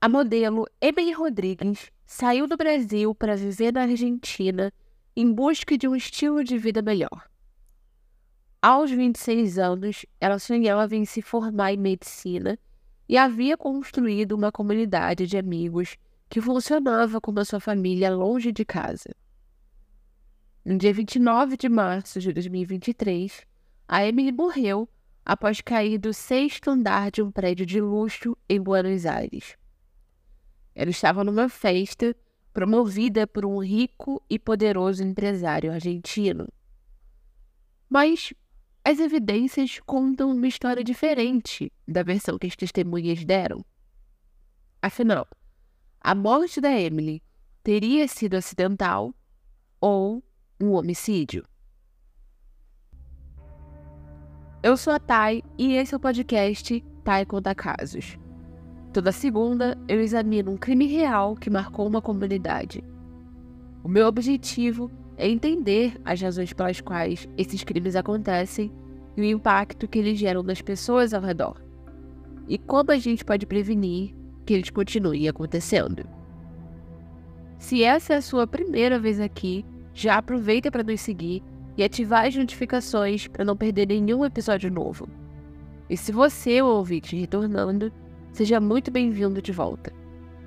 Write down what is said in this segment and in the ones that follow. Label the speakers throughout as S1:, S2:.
S1: A modelo Emily Rodrigues saiu do Brasil para viver na Argentina em busca de um estilo de vida melhor. Aos 26 anos, ela sonhava em se formar em medicina e havia construído uma comunidade de amigos que funcionava como a sua família longe de casa. No dia 29 de março de 2023, a Emily morreu após cair do sexto andar de um prédio de luxo em Buenos Aires. Ela estava numa festa promovida por um rico e poderoso empresário argentino. Mas as evidências contam uma história diferente da versão que as testemunhas deram. Afinal, a morte da Emily teria sido acidental ou um homicídio? Eu sou a Thay e esse é o podcast Thay Conta Casos. Toda segunda eu examino um crime real que marcou uma comunidade. O meu objetivo é entender as razões pelas quais esses crimes acontecem e o impacto que eles geram nas pessoas ao redor. E como a gente pode prevenir que eles continuem acontecendo. Se essa é a sua primeira vez aqui, já aproveita para nos seguir e ativar as notificações para não perder nenhum episódio novo. E se você é o ouvinte retornando, seja muito bem-vindo de volta.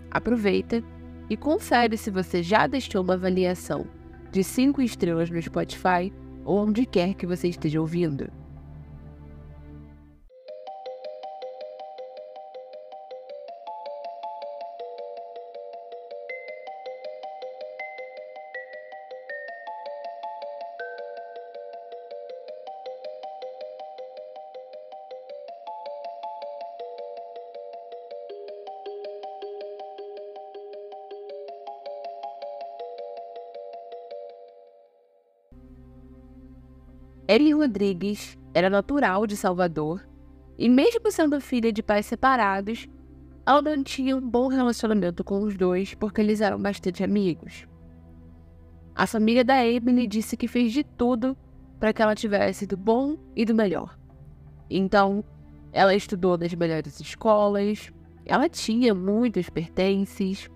S1: Aproveita e confere se você já deixou uma avaliação de 5 estrelas no Spotify ou onde quer que você esteja ouvindo. Ellen Rodrigues era natural de Salvador e, mesmo sendo filha de pais separados, ela mantinha um bom relacionamento com os dois porque eles eram bastante amigos. A família da Emily disse que fez de tudo para que ela tivesse do bom e do melhor. Então, ela estudou nas melhores escolas, ela tinha muitos pertences,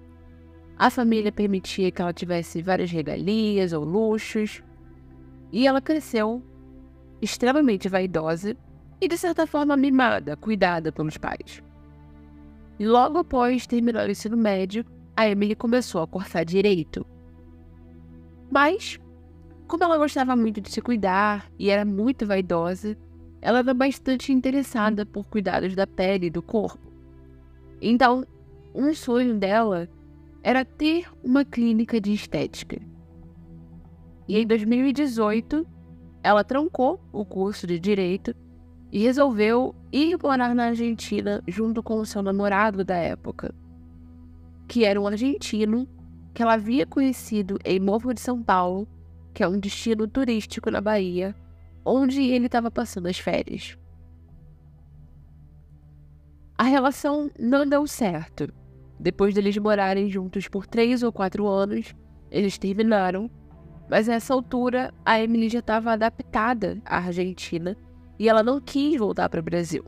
S1: a família permitia que ela tivesse várias regalias ou luxos, e ela cresceu extremamente vaidosa e, de certa forma, mimada, cuidada pelos pais. Logo após terminar o ensino médio, a Emily começou a cursar direito. Mas, como ela gostava muito de se cuidar e era muito vaidosa, ela era bastante interessada por cuidados da pele e do corpo. Então, um sonho dela era ter uma clínica de estética. E em 2018, ela trancou o curso de direito e resolveu ir morar na Argentina junto com o seu namorado da época, que era um argentino que ela havia conhecido em Morro de São Paulo, que é um destino turístico na Bahia, onde ele estava passando as férias. A relação não deu certo. Depois deles morarem juntos por três ou quatro anos, eles terminaram mas nessa altura, a Emily já estava adaptada à Argentina e ela não quis voltar para o Brasil.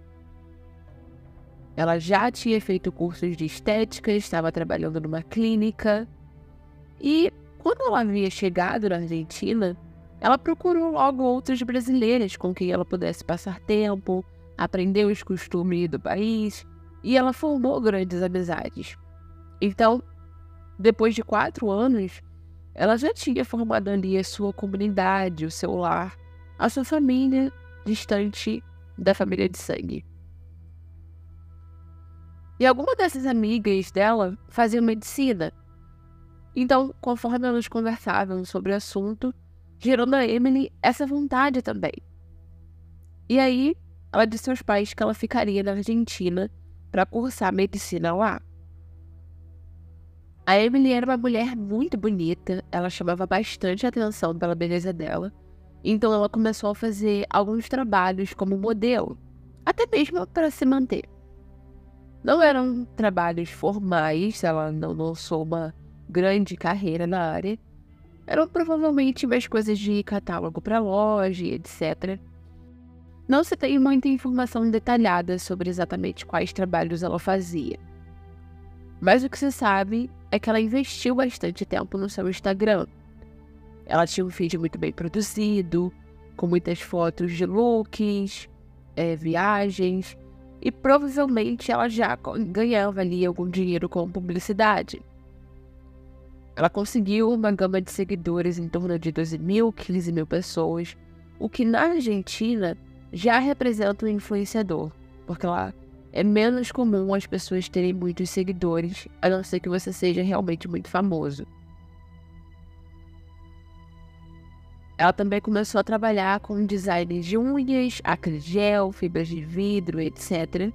S1: Ela já tinha feito cursos de estética, estava trabalhando numa clínica. E quando ela havia chegado na Argentina, ela procurou logo outras brasileiras com quem ela pudesse passar tempo, aprender os costumes do país e ela formou grandes amizades. Então, depois de quatro anos, ela já tinha formado ali a sua comunidade, o seu lar, a sua família distante da família de sangue. E alguma dessas amigas dela faziam medicina. Então, conforme elas conversavam sobre o assunto, gerou na Emily essa vontade também. E aí, ela disse aos pais que ela ficaria na Argentina para cursar medicina lá. A Emily era uma mulher muito bonita, ela chamava bastante atenção pela beleza dela, então ela começou a fazer alguns trabalhos como modelo, até mesmo para se manter. Não eram trabalhos formais, ela não lançou uma grande carreira na área, eram provavelmente mais coisas de catálogo para loja etc. Não se tem muita informação detalhada sobre exatamente quais trabalhos ela fazia. Mas o que se sabe é que ela investiu bastante tempo no seu Instagram. Ela tinha um feed muito bem produzido, com muitas fotos de looks, é, viagens, e provavelmente ela já ganhava ali algum dinheiro com publicidade. Ela conseguiu uma gama de seguidores em torno de 12 mil, 15 mil pessoas, o que na Argentina já representa um influenciador, porque lá é menos comum as pessoas terem muitos seguidores, a não ser que você seja realmente muito famoso. Ela também começou a trabalhar com design de unhas, acrogel, fibras de vidro, etc.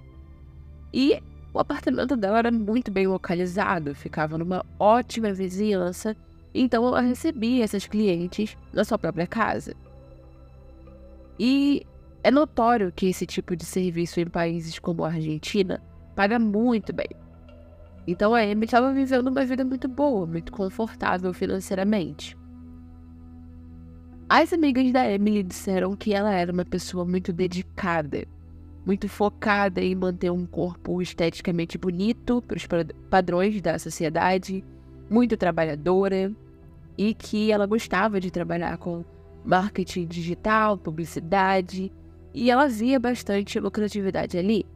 S1: E o apartamento dela era muito bem localizado, ficava numa ótima vizinhança, então ela recebia essas clientes na sua própria casa. E é notório que esse tipo de serviço em países como a Argentina paga muito bem. Então a Amy estava vivendo uma vida muito boa, muito confortável financeiramente. As amigas da Emily disseram que ela era uma pessoa muito dedicada, muito focada em manter um corpo esteticamente bonito para os padrões da sociedade, muito trabalhadora e que ela gostava de trabalhar com marketing digital, publicidade e ela via bastante lucratividade ali.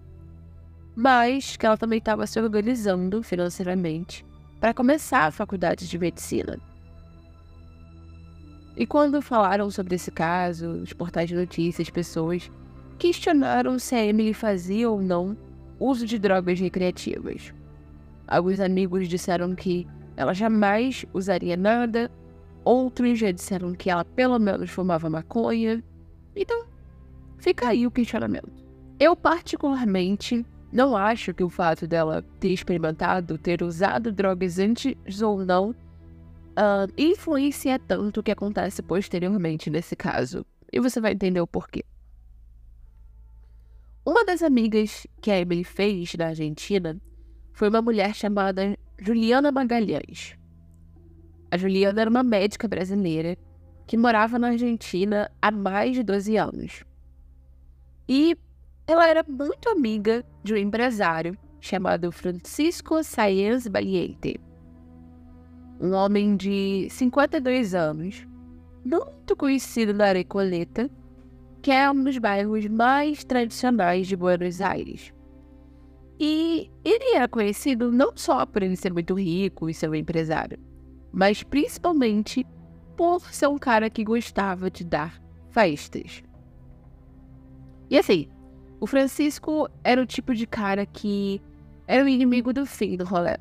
S1: Mas que ela também estava se organizando financeiramente para começar a faculdade de medicina. E quando falaram sobre esse caso, os portais de notícias, pessoas questionaram se a Emily fazia ou não uso de drogas recreativas. Alguns amigos disseram que ela jamais usaria nada, outros já disseram que ela pelo menos fumava maconha. Então, fica aí o questionamento. Eu, particularmente, não acho que o fato dela ter experimentado, ter usado drogas antes ou não, uh, influencia tanto o que acontece posteriormente nesse caso. E você vai entender o porquê. Uma das amigas que a Emily fez na Argentina foi uma mulher chamada Juliana Magalhães. A Juliana era uma médica brasileira que morava na Argentina há mais de 12 anos. E ela era muito amiga de um empresário chamado Francisco Sáenz Valiente um homem de 52 anos, muito conhecido na Arecoleta, que é um dos bairros mais tradicionais de Buenos Aires. E ele era conhecido não só por ele ser muito rico e ser um empresário, mas principalmente por ser um cara que gostava de dar festas. E assim, o Francisco era o tipo de cara que era o inimigo do fim do rolê.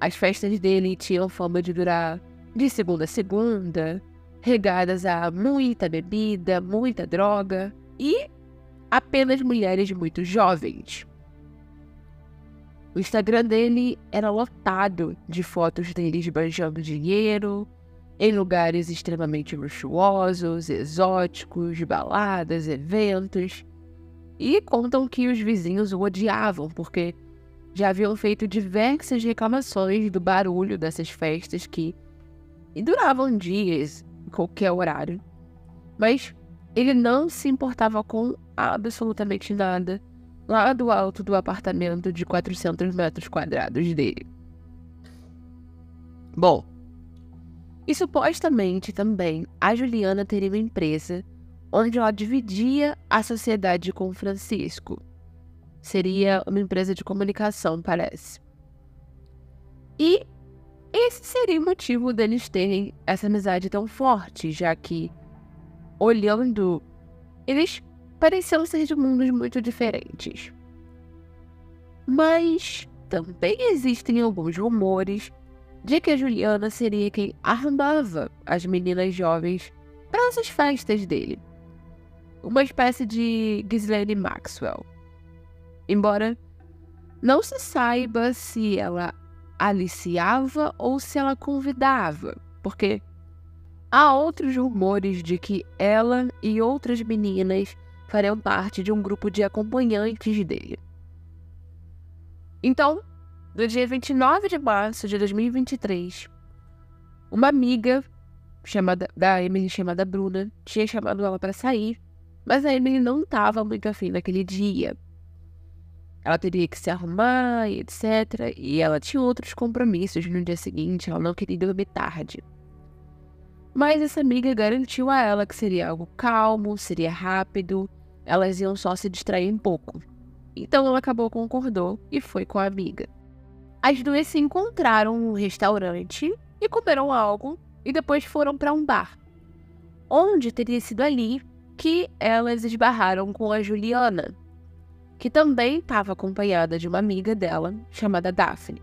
S1: As festas dele tinham fama de durar de segunda a segunda, regadas a muita bebida, muita droga e apenas mulheres muito jovens. O Instagram dele era lotado de fotos dele esbanjando dinheiro em lugares extremamente luxuosos, exóticos, baladas, eventos. E contam que os vizinhos o odiavam porque já haviam feito diversas reclamações do barulho dessas festas que duravam dias, em qualquer horário. Mas ele não se importava com absolutamente nada lá do alto do apartamento de 400 metros quadrados dele. Bom, e supostamente também a Juliana teria uma empresa onde ela dividia a sociedade com Francisco Seria uma empresa de comunicação, parece. E esse seria o motivo deles terem essa amizade tão forte, já que, olhando, eles pareciam ser de mundos muito diferentes. Mas também existem alguns rumores de que a Juliana seria quem armava as meninas jovens para essas festas dele. Uma espécie de Ghislaine Maxwell. Embora não se saiba se ela aliciava ou se ela convidava, porque há outros rumores de que ela e outras meninas fariam parte de um grupo de acompanhantes dele. Então, no dia 29 de março de 2023, uma amiga chamada da Emily chamada Bruna tinha chamado ela para sair, mas a Emily não estava muito afim naquele dia. ela teria que se arrumar e etc. E ela tinha outros compromissos no dia seguinte, ela não queria dormir tarde. Mas essa amiga garantiu a ela que seria algo calmo, seria rápido, elas iam só se distrair um pouco. Então ela acabou concordou e foi com a amiga. As duas se encontraram no restaurante e comeram algo e depois foram para um bar, onde teria sido ali que elas esbarraram com a Juliana, que também estava acompanhada de uma amiga dela chamada Daphne.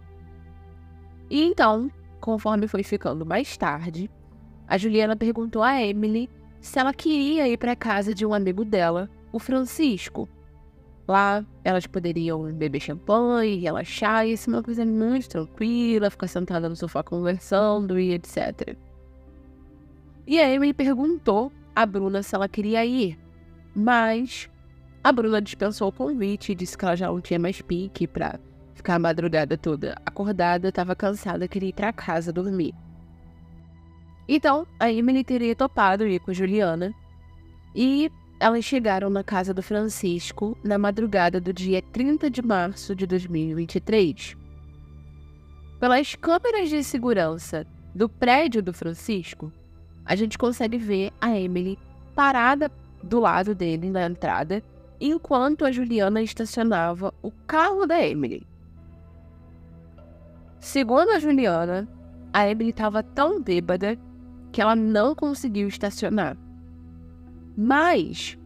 S1: E então, conforme foi ficando mais tarde, a Juliana perguntou a Emily se ela queria ir para a casa de um amigo dela, o Francisco. Lá, elas poderiam beber champanhe, relaxar, e ser uma coisa muito tranquila, ficar sentada no sofá conversando e etc. E a Emily perguntou a Bruna se ela queria ir, mas a Bruna dispensou o convite e disse que ela já não tinha mais pique para ficar a madrugada toda acordada, estava cansada, queria ir para casa dormir. Então, a Emily teria topado ir com Juliana e elas chegaram na casa do Francisco na madrugada do dia 30 de março de 2023. Pelas câmeras de segurança do prédio do Francisco, a gente consegue ver a Emily parada do lado dele na entrada, enquanto a Juliana estacionava o carro da Emily. Segundo a Juliana, a Emily estava tão bêbada que ela não conseguiu estacionar. Mas,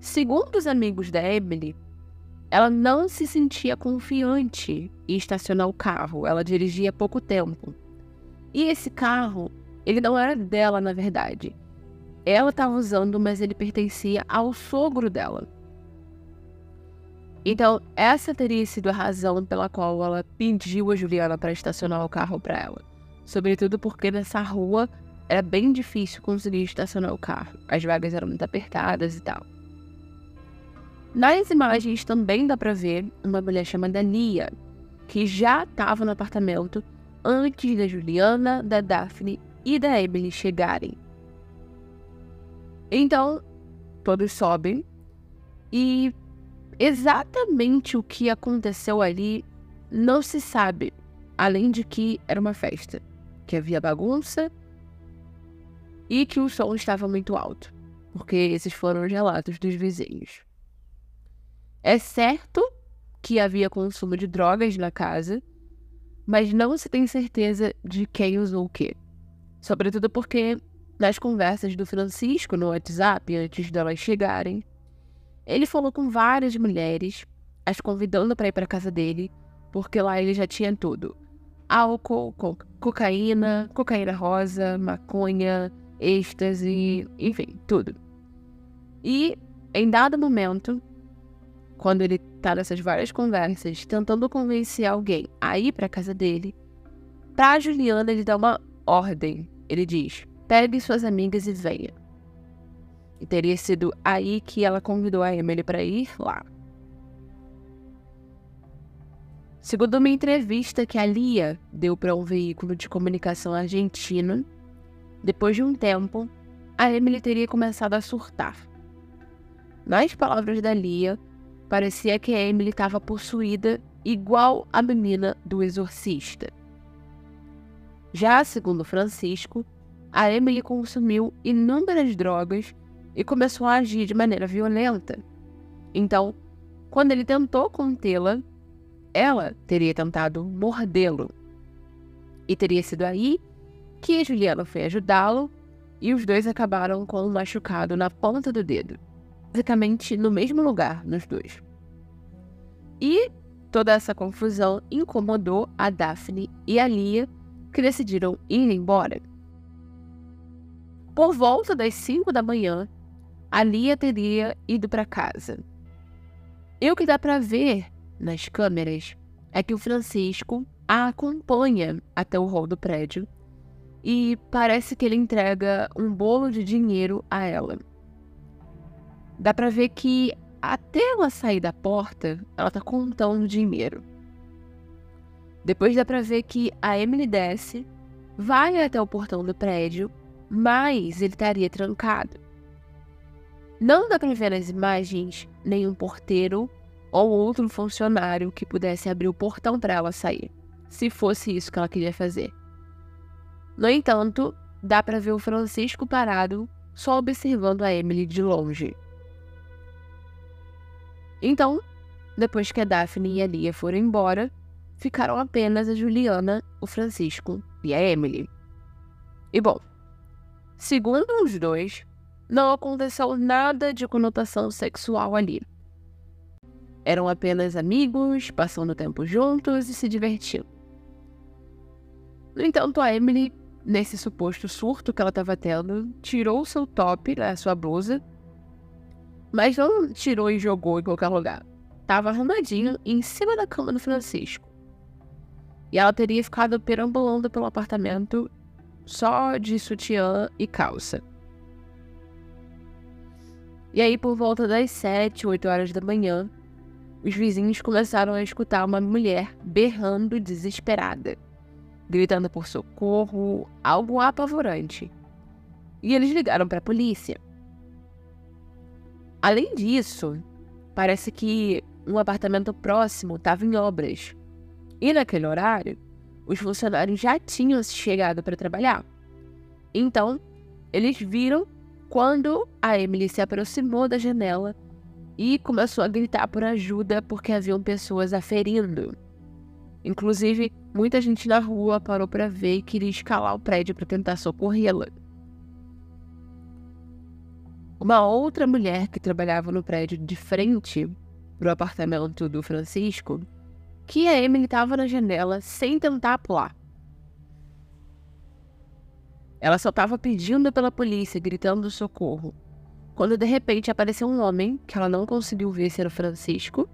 S1: segundo os amigos da Emily, ela não se sentia confiante em estacionar o carro. Ela dirigia há pouco tempo. E esse carro, ele não era dela, na verdade. Ela estava usando, mas ele pertencia ao sogro dela. Então, essa teria sido a razão pela qual ela pediu a Juliana para estacionar o carro para ela. Sobretudo porque nessa rua era bem difícil conseguir estacionar o carro. As vagas eram muito apertadas e tal. Nas imagens também dá para ver uma mulher chamada Lia, que já estava no apartamento antes da Juliana, da Daphne e da Emily chegarem. Então, todos sobem e exatamente o que aconteceu ali não se sabe, além de que era uma festa, que havia bagunça e que o som estava muito alto, porque esses foram os relatos dos vizinhos. É certo que havia consumo de drogas na casa, mas não se tem certeza de quem usou o quê. Sobretudo porque nas conversas do Francisco no WhatsApp antes delas chegarem, ele falou com várias mulheres, as convidando para ir para casa dele, porque lá ele já tinha tudo: álcool, co cocaína, cocaína rosa, maconha, êxtase, enfim, tudo. E em dado momento, quando ele tá nessas várias conversas, tentando convencer alguém a ir para casa dele, pra Juliana ele dá uma ordem. Ele diz: pegue suas amigas e venha. E teria sido aí que ela convidou a Emily para ir lá. Segundo uma entrevista que a Lia deu para um veículo de comunicação argentino, depois de um tempo, a Emily teria começado a surtar. Nas palavras da Lia, parecia que a Emily estava possuída igual a menina do exorcista. Já segundo Francisco, a Emily consumiu inúmeras drogas e começou a agir de maneira violenta. Então, quando ele tentou contê-la, ela teria tentado mordê-lo. E teria sido aí que Juliana foi ajudá-lo e os dois acabaram com um machucado na ponta do dedo, basicamente no mesmo lugar nos dois. E toda essa confusão incomodou a Daphne e a Lia, que decidiram ir embora. Por volta das 5 da manhã, a Lia teria ido para casa. E o que dá para ver nas câmeras é que o Francisco a acompanha até o hall do prédio e parece que ele entrega um bolo de dinheiro a ela. Dá para ver que até ela sair da porta, ela tá contando dinheiro. Depois dá para ver que a Emily desce, vai até o portão do prédio, mas ele estaria trancado. Não dá para ver nas imagens nenhum porteiro ou outro funcionário que pudesse abrir o portão para ela sair, se fosse isso que ela queria fazer. No entanto, dá para ver o Francisco parado, só observando a Emily de longe. Então, depois que a Daphne e a Lia foram embora, ficaram apenas a Juliana, o Francisco e a Emily. E bom, segundo os dois, não aconteceu nada de conotação sexual ali. Eram apenas amigos, passando tempo juntos e se divertindo. No entanto, a Emily nesse suposto surto que ela estava tendo, tirou seu top, né, sua blusa, mas não tirou e jogou em qualquer lugar. Tava arrumadinho em cima da cama do Francisco. E ela teria ficado perambulando pelo apartamento só de sutiã e calça. E aí, por volta das 7, 8 horas da manhã, os vizinhos começaram a escutar uma mulher berrando desesperada gritando por socorro, algo apavorante. E eles ligaram para a polícia. Além disso, parece que um apartamento próximo estava em obras. E naquele horário, os funcionários já tinham chegado para trabalhar. Então, eles viram quando a Emily se aproximou da janela e começou a gritar por ajuda porque haviam pessoas aferindo. Inclusive, muita gente na rua parou para ver e queria escalar o prédio para tentar socorrê-la. Uma outra mulher que trabalhava no prédio de frente pro apartamento do Francisco, que a Emily estava na janela sem tentar pular. Ela só estava pedindo pela polícia, gritando socorro, quando de repente apareceu um homem que ela não conseguiu ver se era o Francisco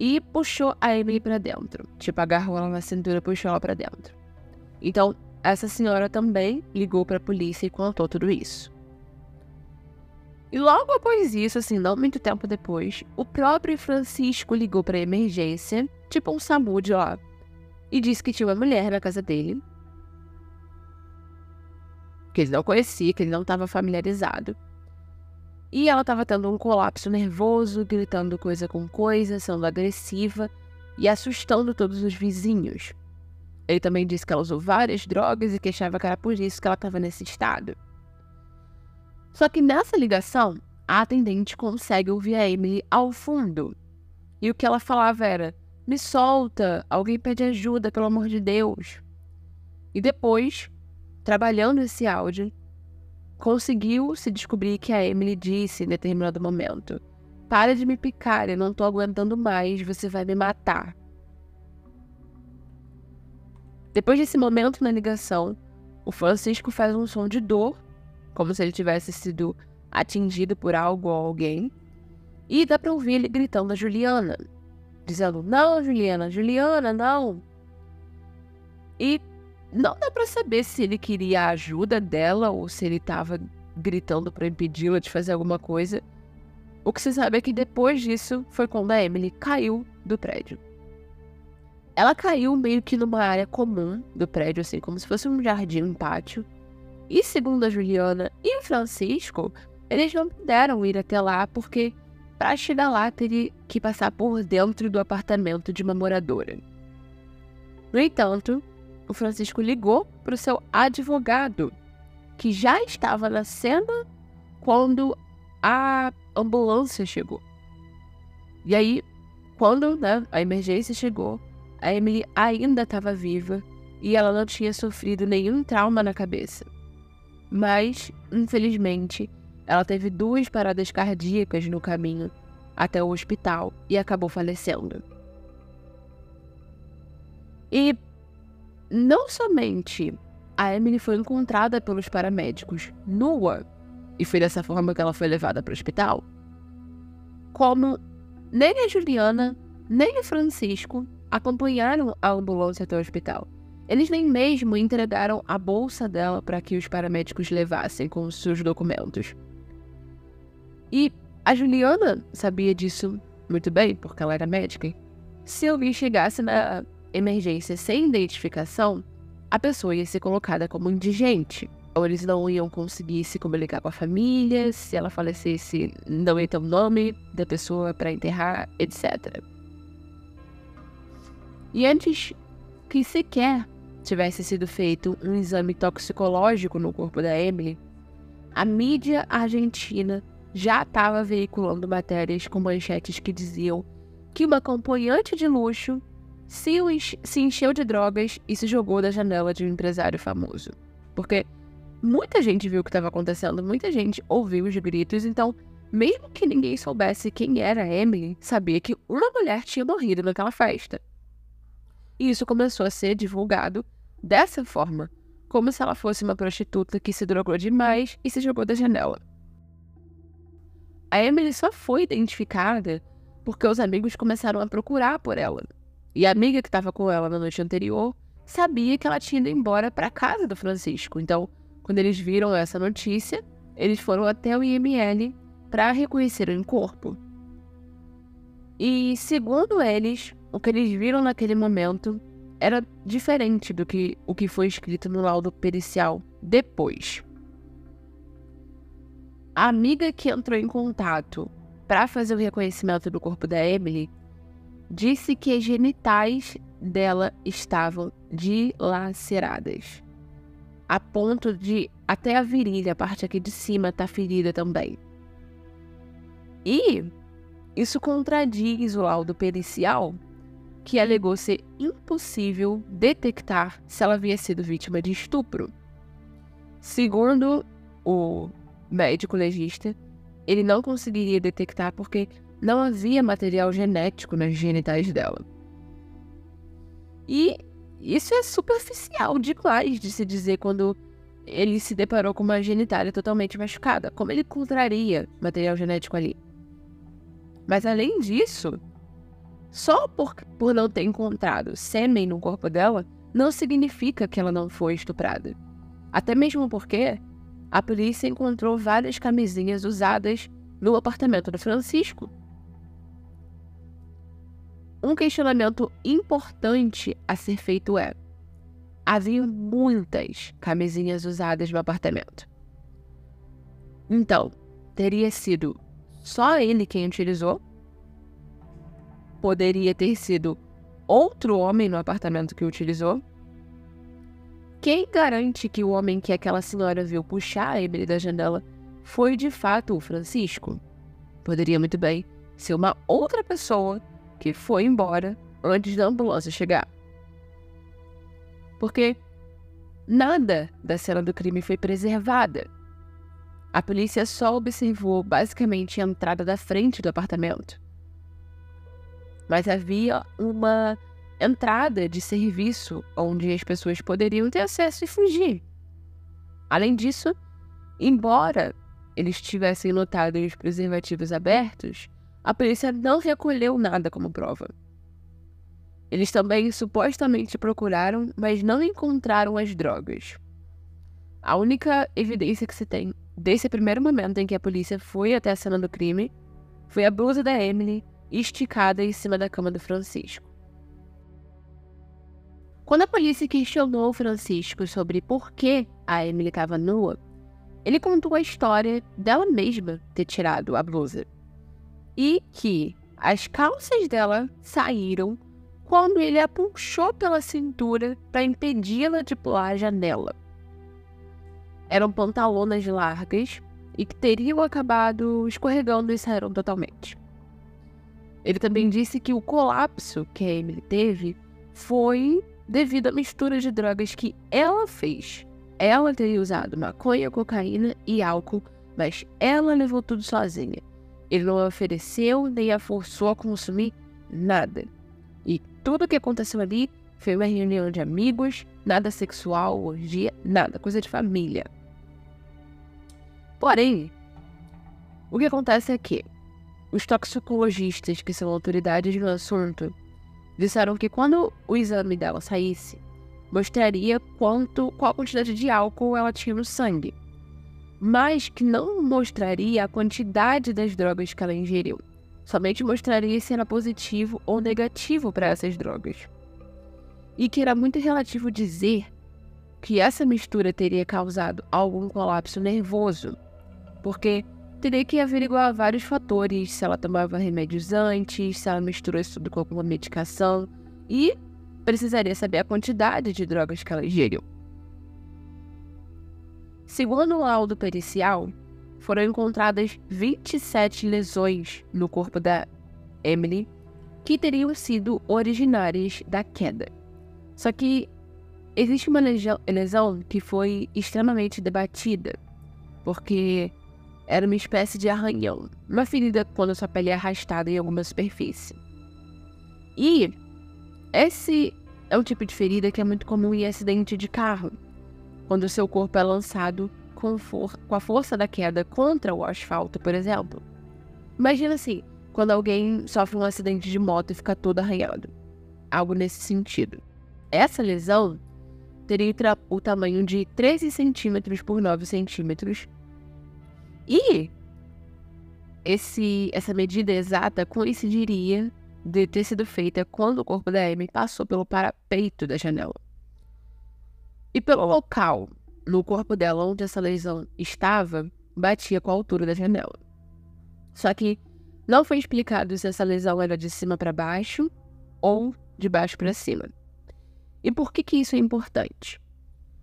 S1: e puxou a Emily para dentro. Tipo, agarrou ela na cintura e puxou ela para dentro. Então, essa senhora também ligou para a polícia e contou tudo isso. E logo após isso, assim, não muito tempo depois, o próprio Francisco ligou para emergência, tipo um SAMU de lá, e disse que tinha uma mulher na casa dele, que ele não conhecia, que ele não estava familiarizado, e ela estava tendo um colapso nervoso, gritando coisa com coisa, sendo agressiva e assustando todos os vizinhos. Ele também disse que ela usou várias drogas e queixava que era por isso que ela estava nesse estado. Só que nessa ligação, a atendente consegue ouvir a Emily ao fundo. E o que ela falava era: Me solta, alguém pede ajuda, pelo amor de Deus. E depois, trabalhando esse áudio, conseguiu se descobrir que a Emily disse em determinado momento: Para de me picar, eu não tô aguentando mais, você vai me matar. Depois desse momento na ligação, o Francisco faz um som de dor, como se ele tivesse sido atingido por algo ou alguém, e dá pra ouvir ele gritando a Juliana, dizendo: Não, Juliana, Juliana, não. E não dá para saber se ele queria a ajuda dela ou se ele estava gritando para impedi-la de fazer alguma coisa. O que se sabe é que depois disso foi quando a Emily caiu do prédio. Ela caiu meio que numa área comum do prédio, assim, como se fosse um jardim, um pátio. E segundo a Juliana e o Francisco, eles não puderam ir até lá porque para chegar lá teria que passar por dentro do apartamento de uma moradora. No entanto, o Francisco ligou para o seu advogado, que já estava na cena quando a ambulância chegou. E aí, quando né, a emergência chegou, a Emily ainda estava viva e ela não tinha sofrido nenhum trauma na cabeça. Mas, infelizmente, ela teve duas paradas cardíacas no caminho até o hospital e acabou falecendo. E não somente a Emily foi encontrada pelos paramédicos nua, e foi dessa forma que ela foi levada para o hospital, como nem a Juliana, nem o Francisco acompanharam a ambulância até o hospital. Eles nem mesmo entregaram a bolsa dela para que os paramédicos levassem com os seus documentos. E a Juliana sabia disso muito bem, porque ela era médica. Se alguém chegasse na emergência sem identificação, a pessoa ia ser colocada como indigente, ou eles não iam conseguir se comunicar com a família, se ela falecesse, não ia ter o nome da pessoa para enterrar, etc. E antes que sequer tivesse sido feito um exame toxicológico no corpo da Emily, a mídia argentina já estava veiculando matérias com manchetes que diziam que uma acompanhante de luxo se, se encheu de drogas e se jogou da janela de um empresário famoso. Porque muita gente viu o que estava acontecendo, muita gente ouviu os gritos, então, mesmo que ninguém soubesse quem era Emily, sabia que uma mulher tinha morrido naquela festa. E isso começou a ser divulgado dessa forma, como se ela fosse uma prostituta que se drogou demais e se jogou da janela. A Emily só foi identificada porque os amigos começaram a procurar por ela. E a amiga que estava com ela na noite anterior sabia que ela tinha ido embora para casa do Francisco. Então, quando eles viram essa notícia, eles foram até o IML para reconhecer o corpo. E, segundo eles, o que eles viram naquele momento era diferente do que o que foi escrito no laudo pericial depois. A amiga que entrou em contato para fazer o reconhecimento do corpo da Emily disse que as genitais dela estavam dilaceradas a ponto de até a virilha, a parte aqui de cima, tá ferida também. E isso contradiz o laudo pericial, que alegou ser impossível detectar se ela havia sido vítima de estupro. Segundo o médico legista, ele não conseguiria detectar porque não havia material genético nas genitais dela. E isso é superficial demais de se dizer quando ele se deparou com uma genitália totalmente machucada. Como ele encontraria material genético ali? Mas além disso, só por, por não ter encontrado sêmen no corpo dela, não significa que ela não foi estuprada. Até mesmo porque a polícia encontrou várias camisinhas usadas no apartamento do Francisco. Um questionamento importante a ser feito é: havia muitas camisinhas usadas no apartamento. Então, teria sido só ele quem utilizou? Poderia ter sido outro homem no apartamento que utilizou? Quem garante que o homem que aquela senhora viu puxar a Emily da janela foi de fato o Francisco? Poderia muito bem ser uma outra pessoa que foi embora antes da ambulância chegar. Porque nada da cena do crime foi preservada. A polícia só observou basicamente a entrada da frente do apartamento. Mas havia uma entrada de serviço onde as pessoas poderiam ter acesso e fugir. Além disso, embora eles tivessem notado os preservativos abertos, a polícia não recolheu nada como prova. Eles também supostamente procuraram, mas não encontraram as drogas. A única evidência que se tem desse primeiro momento em que a polícia foi até a cena do crime foi a blusa da Emily esticada em cima da cama do Francisco. Quando a polícia questionou o Francisco sobre por que a Emily estava nua, ele contou a história dela mesma ter tirado a blusa e que as calças dela saíram quando ele a puxou pela cintura para impedi-la de pular a janela. Eram pantalonas largas e que teriam acabado escorregando e saíram totalmente. Ele também disse que o colapso que a Emily teve foi devido à mistura de drogas que ela fez. Ela teria usado maconha, cocaína e álcool, mas ela levou tudo sozinha. Ele não ofereceu nem a forçou a consumir nada. E tudo o que aconteceu ali foi uma reunião de amigos, nada sexual, orgia, nada, coisa de família. Porém, o que acontece é que os toxicologistas, que são autoridades no assunto, disseram que quando o exame dela saísse, mostraria quanto, qual quantidade de álcool ela tinha no sangue mas que não mostraria a quantidade das drogas que ela ingeriu. Somente mostraria se era positivo ou negativo para essas drogas. E que era muito relativo dizer que essa mistura teria causado algum colapso nervoso, porque teria que averiguar vários fatores, se ela tomava remédios antes, se ela misturou isso tudo com alguma medicação e precisaria saber a quantidade de drogas que ela ingeriu. Segundo o laudo pericial, foram encontradas 27 lesões no corpo da Emily que teriam sido originárias da queda. Só que existe uma lesão que foi extremamente debatida, porque era uma espécie de arranhão, uma ferida quando sua pele é arrastada em alguma superfície. E esse é um tipo de ferida que é muito comum em acidente de carro, quando seu corpo é lançado com, com a força da queda contra o asfalto, por exemplo. Imagina assim, quando alguém sofre um acidente de moto e fica todo arranhado. Algo nesse sentido. Essa lesão teria o tamanho de 13 centímetros por 9 centímetros. E esse, essa medida exata coincidiria de ter sido feita quando o corpo da Amy passou pelo parapeito da janela. E pelo local no corpo dela onde essa lesão estava, batia com a altura da janela. Só que não foi explicado se essa lesão era de cima para baixo ou de baixo para cima. E por que, que isso é importante?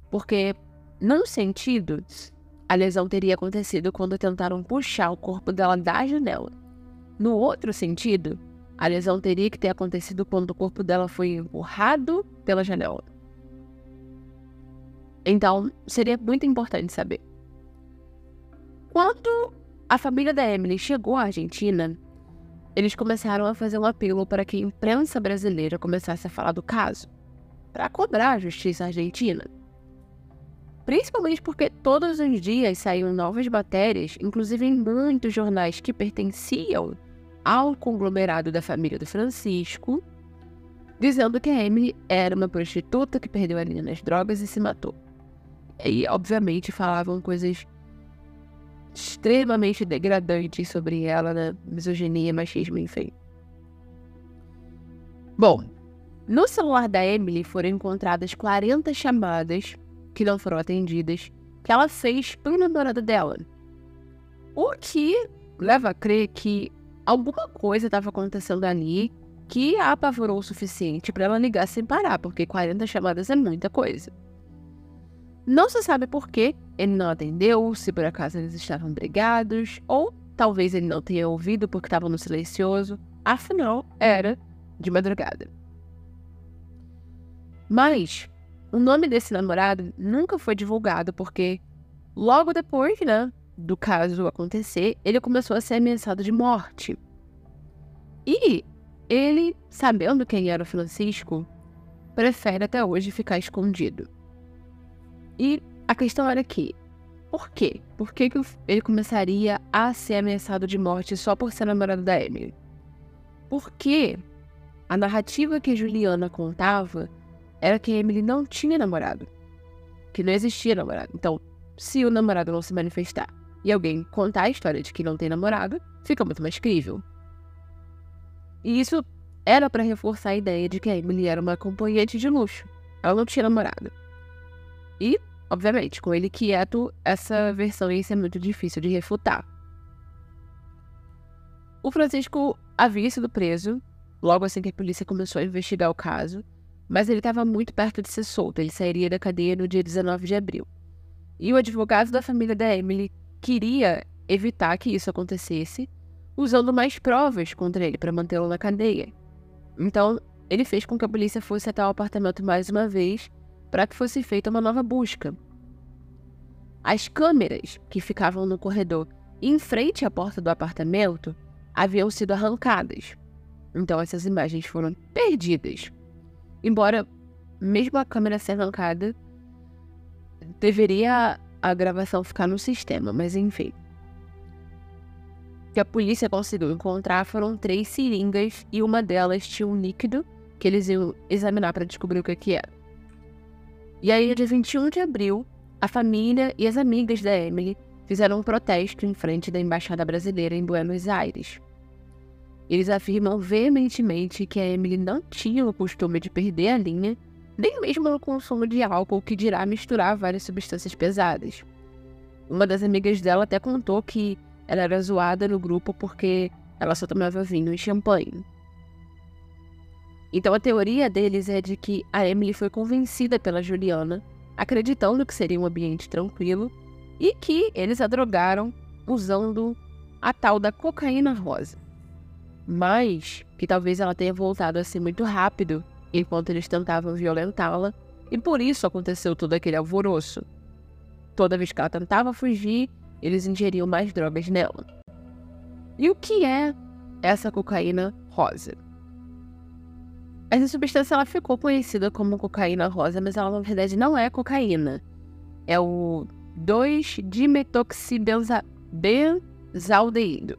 S1: Porque, num sentido, a lesão teria acontecido quando tentaram puxar o corpo dela da janela. No outro sentido, a lesão teria que ter acontecido quando o corpo dela foi empurrado pela janela. Então, seria muito importante saber. Quando a família da Emily chegou à Argentina, eles começaram a fazer um apelo para que a imprensa brasileira começasse a falar do caso, para cobrar a justiça argentina. Principalmente porque todos os dias saíam novas matérias, inclusive em muitos jornais que pertenciam ao conglomerado da família do Francisco, dizendo que a Emily era uma prostituta que perdeu a linha nas drogas e se matou. E, obviamente, falavam coisas extremamente degradantes sobre ela, né? Misoginia, machismo, enfim. Bom, no celular da Emily foram encontradas 40 chamadas que não foram atendidas que ela fez pro namorado dela. O que leva a crer que alguma coisa estava acontecendo ali que a apavorou o suficiente para ela ligar sem parar, porque 40 chamadas é muita coisa. Não se sabe por que ele não atendeu, se por acaso eles estavam brigados, ou talvez ele não tenha ouvido porque estava no silencioso. Afinal, era de madrugada. Mas o nome desse namorado nunca foi divulgado porque logo depois, né, do caso acontecer, ele começou a ser ameaçado de morte. E ele, sabendo quem era o Francisco, prefere até hoje ficar escondido. E a questão era que, por quê? Por que, que ele começaria a ser ameaçado de morte só por ser namorado da Emily? Porque a narrativa que Juliana contava era que a Emily não tinha namorado. Que não existia namorado. Então, se o namorado não se manifestar e alguém contar a história de que não tem namorado, fica muito mais crível. E isso era para reforçar a ideia de que a Emily era uma acompanhante de luxo. Ela não tinha namorado. E, obviamente, com ele quieto, essa versão ia ser muito difícil de refutar. O Francisco havia sido preso logo assim que a polícia começou a investigar o caso, mas ele estava muito perto de ser solto. Ele sairia da cadeia no dia 19 de abril. E o advogado da família da Emily queria evitar que isso acontecesse, usando mais provas contra ele para mantê-lo na cadeia. Então, ele fez com que a polícia fosse até o apartamento mais uma vez para que fosse feita uma nova busca. As câmeras que ficavam no corredor em frente à porta do apartamento haviam sido arrancadas. Então essas imagens foram perdidas. Embora, mesmo a câmera ser arrancada, deveria a gravação ficar no sistema, mas enfim. O que a polícia conseguiu encontrar foram três seringas e uma delas tinha um líquido que eles iam examinar para descobrir o que, que era. E aí, dia 21 de abril, a família e as amigas da Emily fizeram um protesto em frente da Embaixada Brasileira em Buenos Aires. Eles afirmam veementemente que a Emily não tinha o costume de perder a linha nem mesmo no consumo de álcool, que dirá misturar várias substâncias pesadas. Uma das amigas dela até contou que ela era zoada no grupo porque ela só tomava vinho e champanhe. Então a teoria deles é de que a Emily foi convencida pela Juliana, acreditando que seria um ambiente tranquilo, e que eles a drogaram usando a tal da cocaína rosa. Mas que talvez ela tenha voltado assim muito rápido enquanto eles tentavam violentá-la, e por isso aconteceu todo aquele alvoroço. Toda vez que ela tentava fugir, eles ingeriam mais drogas nela. E o que é essa cocaína rosa? Essa substância ela ficou conhecida como cocaína rosa, mas ela na verdade não é cocaína. É o 2-dimetoxibenzaldeído.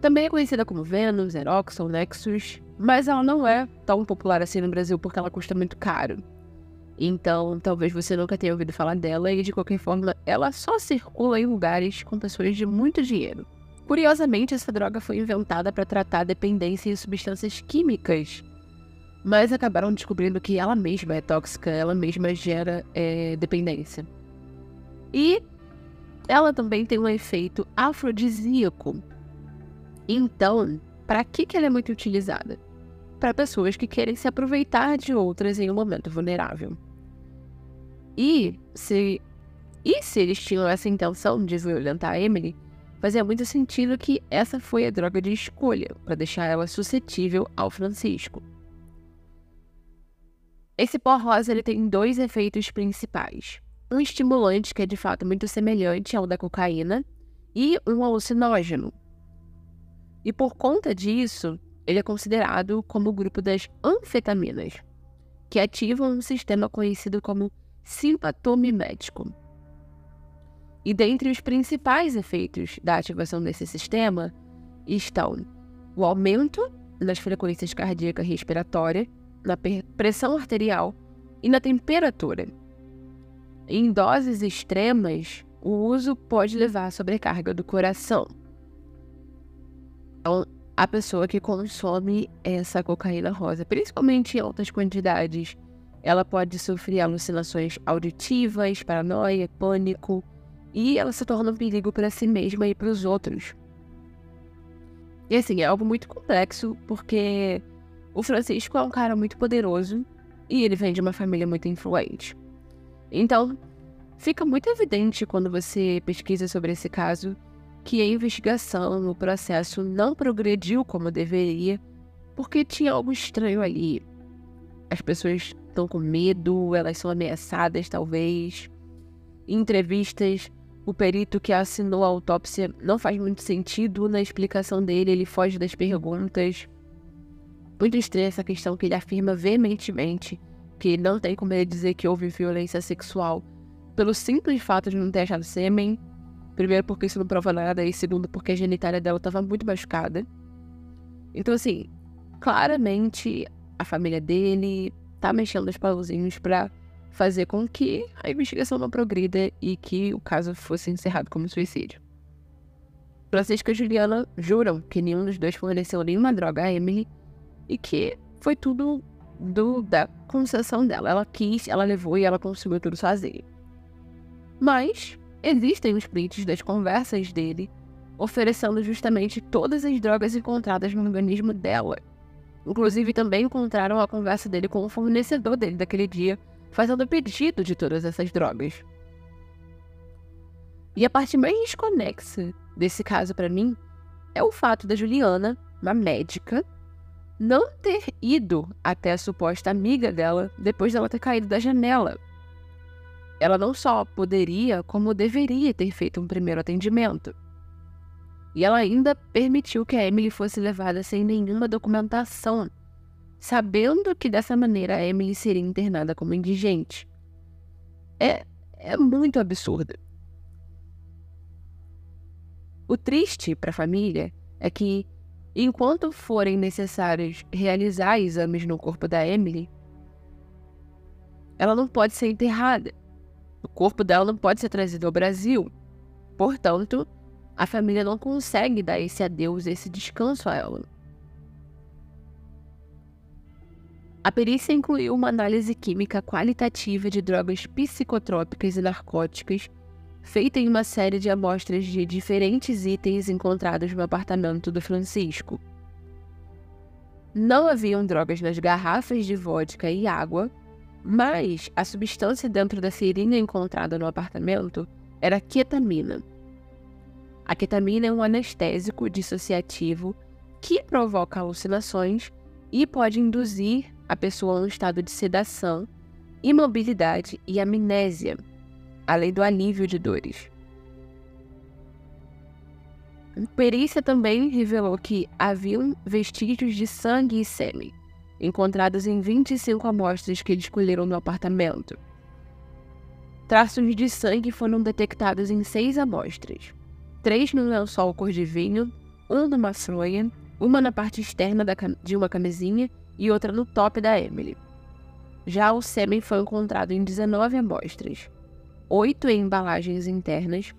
S1: Também é conhecida como Venus, Eroxon, Nexus, mas ela não é tão popular assim no Brasil porque ela custa muito caro. Então, talvez você nunca tenha ouvido falar dela e de qualquer forma, ela só circula em lugares com pessoas de muito dinheiro. Curiosamente, essa droga foi inventada para tratar dependência em substâncias químicas, mas acabaram descobrindo que ela mesma é tóxica, ela mesma gera é, dependência. E ela também tem um efeito afrodisíaco. Então, para que, que ela é muito utilizada? Para pessoas que querem se aproveitar de outras em um momento vulnerável. E se, e se eles tinham essa intenção de violentar a Emily, fazia muito sentido que essa foi a droga de escolha para deixar ela suscetível ao Francisco. Esse pó rosa ele tem dois efeitos principais. Um estimulante, que é de fato muito semelhante ao da cocaína, e um alucinógeno. E por conta disso, ele é considerado como o grupo das anfetaminas, que ativam um sistema conhecido como simpatomimético. E dentre os principais efeitos da ativação desse sistema estão o aumento nas frequências cardíaca e respiratória, na pressão arterial e na temperatura. Em doses extremas, o uso pode levar à sobrecarga do coração. Então, a pessoa que consome essa cocaína rosa, principalmente em altas quantidades, ela pode sofrer alucinações auditivas, paranoia, pânico, e ela se torna um perigo para si mesma e para os outros. E assim, é algo muito complexo, porque o Francisco é um cara muito poderoso e ele vem de uma família muito influente. Então, fica muito evidente quando você pesquisa sobre esse caso que a investigação, o processo não progrediu como deveria, porque tinha algo estranho ali. As pessoas estão com medo, elas são ameaçadas, talvez. Em entrevistas, o perito que assinou a autópsia não faz muito sentido na explicação dele, ele foge das perguntas. Muito estranha essa questão que ele afirma veementemente que não tem como ele dizer que houve violência sexual pelo simples fato de não ter achado sêmen Primeiro, porque isso não prova nada, e segundo, porque a genitália dela estava muito machucada. Então, assim, claramente a família dele tá mexendo os pauzinhos para fazer com que a investigação não progrida e que o caso fosse encerrado como suicídio. Francisco e Juliana juram que nenhum dos dois forneceu nenhuma droga a Emily e que foi tudo do, da concessão dela. Ela quis, ela levou e ela conseguiu tudo sozinha. Mas Existem os prints das conversas dele, oferecendo justamente todas as drogas encontradas no organismo dela. Inclusive, também encontraram a conversa dele com o fornecedor dele daquele dia, fazendo pedido de todas essas drogas. E a parte mais desconexa desse caso para mim é o fato da Juliana, uma médica, não ter ido até a suposta amiga dela depois dela ter caído da janela ela não só poderia, como deveria ter feito um primeiro atendimento. E ela ainda permitiu que a Emily fosse levada sem nenhuma documentação, sabendo que dessa maneira a Emily seria internada como indigente. É, é muito absurdo. O triste para a família é que, enquanto forem necessários realizar exames no corpo da Emily, ela não pode ser enterrada. O corpo dela não pode ser trazido ao Brasil. Portanto, a família não consegue dar esse adeus, esse descanso a ela. A perícia incluiu uma análise química qualitativa de drogas psicotrópicas e narcóticas, feita em uma série de amostras de diferentes itens encontrados no apartamento do Francisco. Não haviam drogas nas garrafas de vodka e água, mas a substância dentro da seringa encontrada no apartamento era ketamina. A ketamina é um anestésico dissociativo que provoca alucinações e pode induzir a pessoa a um estado de sedação, imobilidade e amnésia, além do alívio de dores. A perícia também revelou que haviam vestígios de sangue e sêmen, encontrados em 25 amostras que eles escolheram no apartamento. Traços de sangue foram detectados em seis amostras: três no lençol cor de vinho, um numa fronha, uma na parte externa de uma camisinha e outra no top da Emily. Já o sêmen foi encontrado em 19 amostras, oito em embalagens internas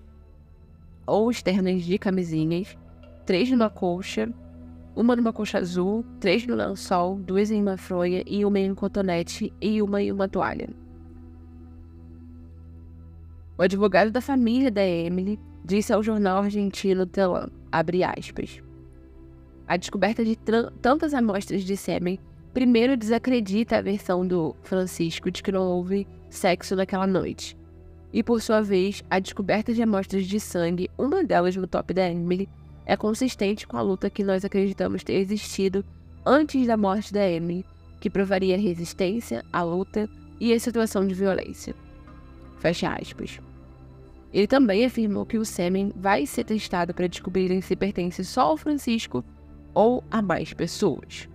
S1: ou externas de camisinhas, três numa colcha, uma numa colcha azul, três no lençol, duas em uma fronha e uma em um cotonete e uma em uma toalha. O advogado da família da Emily disse ao jornal argentino Telan, abre aspas, a descoberta de tantas amostras de sêmen primeiro desacredita a versão do Francisco de que não houve sexo naquela noite. E por sua vez, a descoberta de amostras de sangue, uma delas no top da Emily, é consistente com a luta que nós acreditamos ter existido antes da morte da Emily, que provaria a resistência, a luta e a situação de violência. Fecha aspas. Ele também afirmou que o sêmen vai ser testado para descobrirem se pertence só ao Francisco ou a mais pessoas.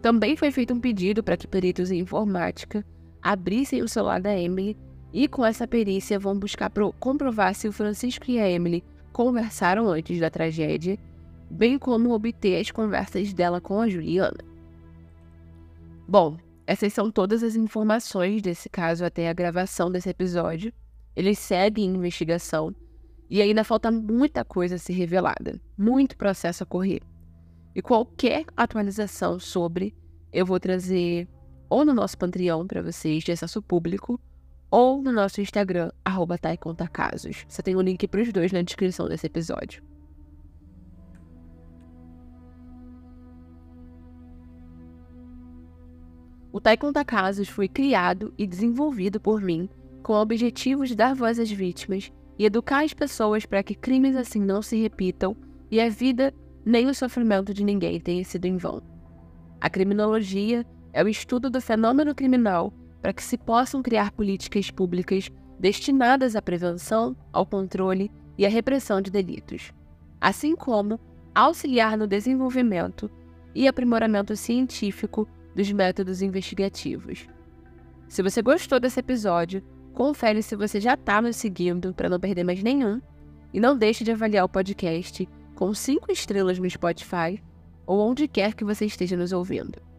S1: Também foi feito um pedido para que peritos em informática abrissem o celular da Emily e, com essa perícia, vão buscar comprovar se o Francisco e a Emily conversaram antes da tragédia, bem como obter as conversas dela com a Juliana. Bom, essas são todas as informações desse caso até a gravação desse episódio. Eles seguem em investigação e ainda falta muita coisa a ser revelada, muito processo a correr. E qualquer atualização sobre, eu vou trazer ou no nosso Patreon para vocês de acesso público, ou no nosso Instagram, arroba Casos. Você tem o um link para os dois na descrição desse episódio. O Tai Casos foi criado e desenvolvido por mim com o objetivo de dar voz às vítimas e educar as pessoas para que crimes assim não se repitam e a vida nem o sofrimento de ninguém tenha sido em vão. A criminologia é o estudo do fenômeno criminal para que se possam criar políticas públicas destinadas à prevenção, ao controle e à repressão de delitos, assim como auxiliar no desenvolvimento e aprimoramento científico dos métodos investigativos. Se você gostou desse episódio, confere se você já está nos seguindo para não perder mais nenhum. E não deixe de avaliar o podcast com 5 estrelas no Spotify ou onde quer que você esteja nos ouvindo.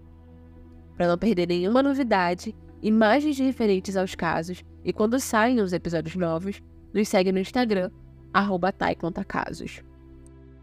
S1: Para não perder nenhuma novidade, imagens referentes aos casos e quando saem os episódios novos, nos segue no Instagram, arroba